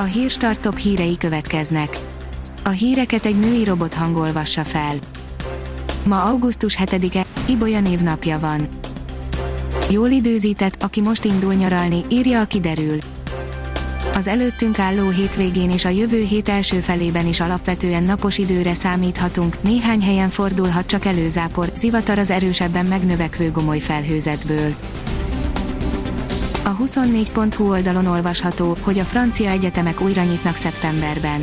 A hírstart top hírei következnek. A híreket egy női robot hangolvassa fel. Ma augusztus 7-e, Ibolya névnapja van. Jól időzített, aki most indul nyaralni, írja a kiderül. Az előttünk álló hétvégén és a jövő hét első felében is alapvetően napos időre számíthatunk, néhány helyen fordulhat csak előzápor, zivatar az erősebben megnövekvő gomoly felhőzetből. A 24.hu oldalon olvasható, hogy a francia egyetemek újra nyitnak szeptemberben.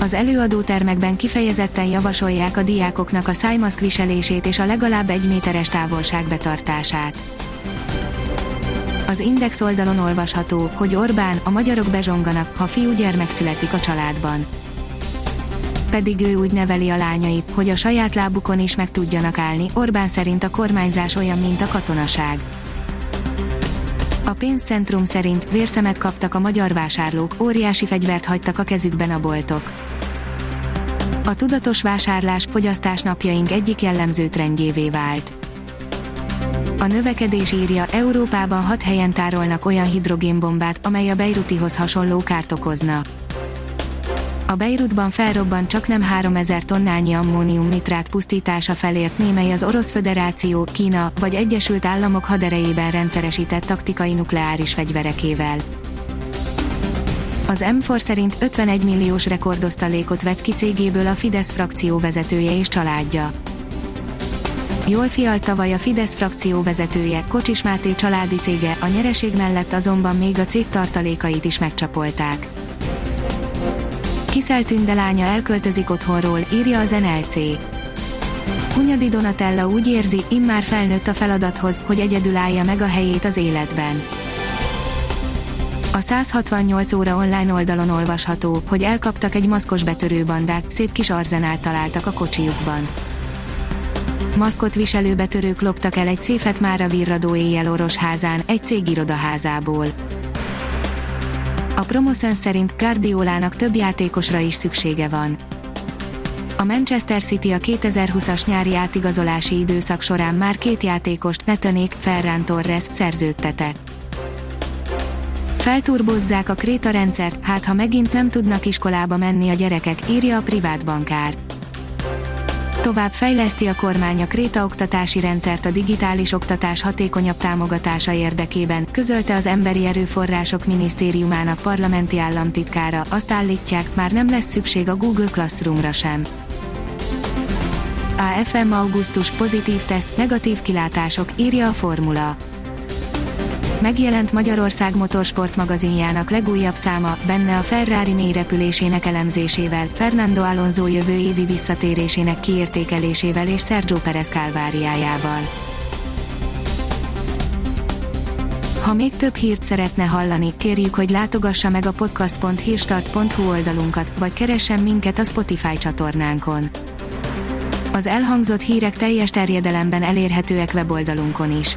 Az előadótermekben kifejezetten javasolják a diákoknak a szájmaszk viselését és a legalább egy méteres távolság betartását. Az Index oldalon olvasható, hogy Orbán, a magyarok bezsonganak, ha fiú gyermek születik a családban. Pedig ő úgy neveli a lányait, hogy a saját lábukon is meg tudjanak állni, Orbán szerint a kormányzás olyan, mint a katonaság. A pénzcentrum szerint vérszemet kaptak a magyar vásárlók, óriási fegyvert hagytak a kezükben a boltok. A tudatos vásárlás fogyasztás napjaink egyik jellemző trendjévé vált. A növekedés írja, Európában hat helyen tárolnak olyan hidrogénbombát, amely a Beirutihoz hasonló kárt okozna. A Beirutban felrobban csak nem 3000 tonnányi ammónium nitrát pusztítása felért némely az Orosz Föderáció, Kína vagy Egyesült Államok haderejében rendszeresített taktikai nukleáris fegyverekével. Az M4 szerint 51 milliós rekordosztalékot vett ki cégéből a Fidesz frakció vezetője és családja. Jól fialt tavaly a Fidesz frakció vezetője, Kocsis Máté családi cége, a nyereség mellett azonban még a cég tartalékait is megcsapolták. Kiszelt lánya elköltözik otthonról, írja az NLC. Hunyadi Donatella úgy érzi, immár felnőtt a feladathoz, hogy egyedül állja meg a helyét az életben. A 168 óra online oldalon olvasható, hogy elkaptak egy maszkos betörőbandát, szép kis arzenált találtak a kocsijukban. Maszkot viselő betörők loptak el egy széfet már a virradó éjjel Orosházán, egy cég irodaházából. A Promotion szerint Guardiolának több játékosra is szüksége van. A Manchester City a 2020-as nyári átigazolási időszak során már két játékost, Netonék, Ferran Torres szerződtetett. Felturbozzák a Kréta rendszert, hát ha megint nem tudnak iskolába menni a gyerekek, írja a privát bankár. Tovább fejleszti a kormány a Kréta oktatási rendszert a digitális oktatás hatékonyabb támogatása érdekében, közölte az Emberi Erőforrások Minisztériumának parlamenti államtitkára, azt állítják, már nem lesz szükség a Google Classroomra sem. AFM augusztus pozitív teszt, negatív kilátások, írja a formula megjelent Magyarország Motorsport magazinjának legújabb száma, benne a Ferrari mélyrepülésének elemzésével, Fernando Alonso jövő évi visszatérésének kiértékelésével és Sergio Perez kálváriájával. Ha még több hírt szeretne hallani, kérjük, hogy látogassa meg a podcast.hírstart.hu oldalunkat, vagy keressen minket a Spotify csatornánkon. Az elhangzott hírek teljes terjedelemben elérhetőek weboldalunkon is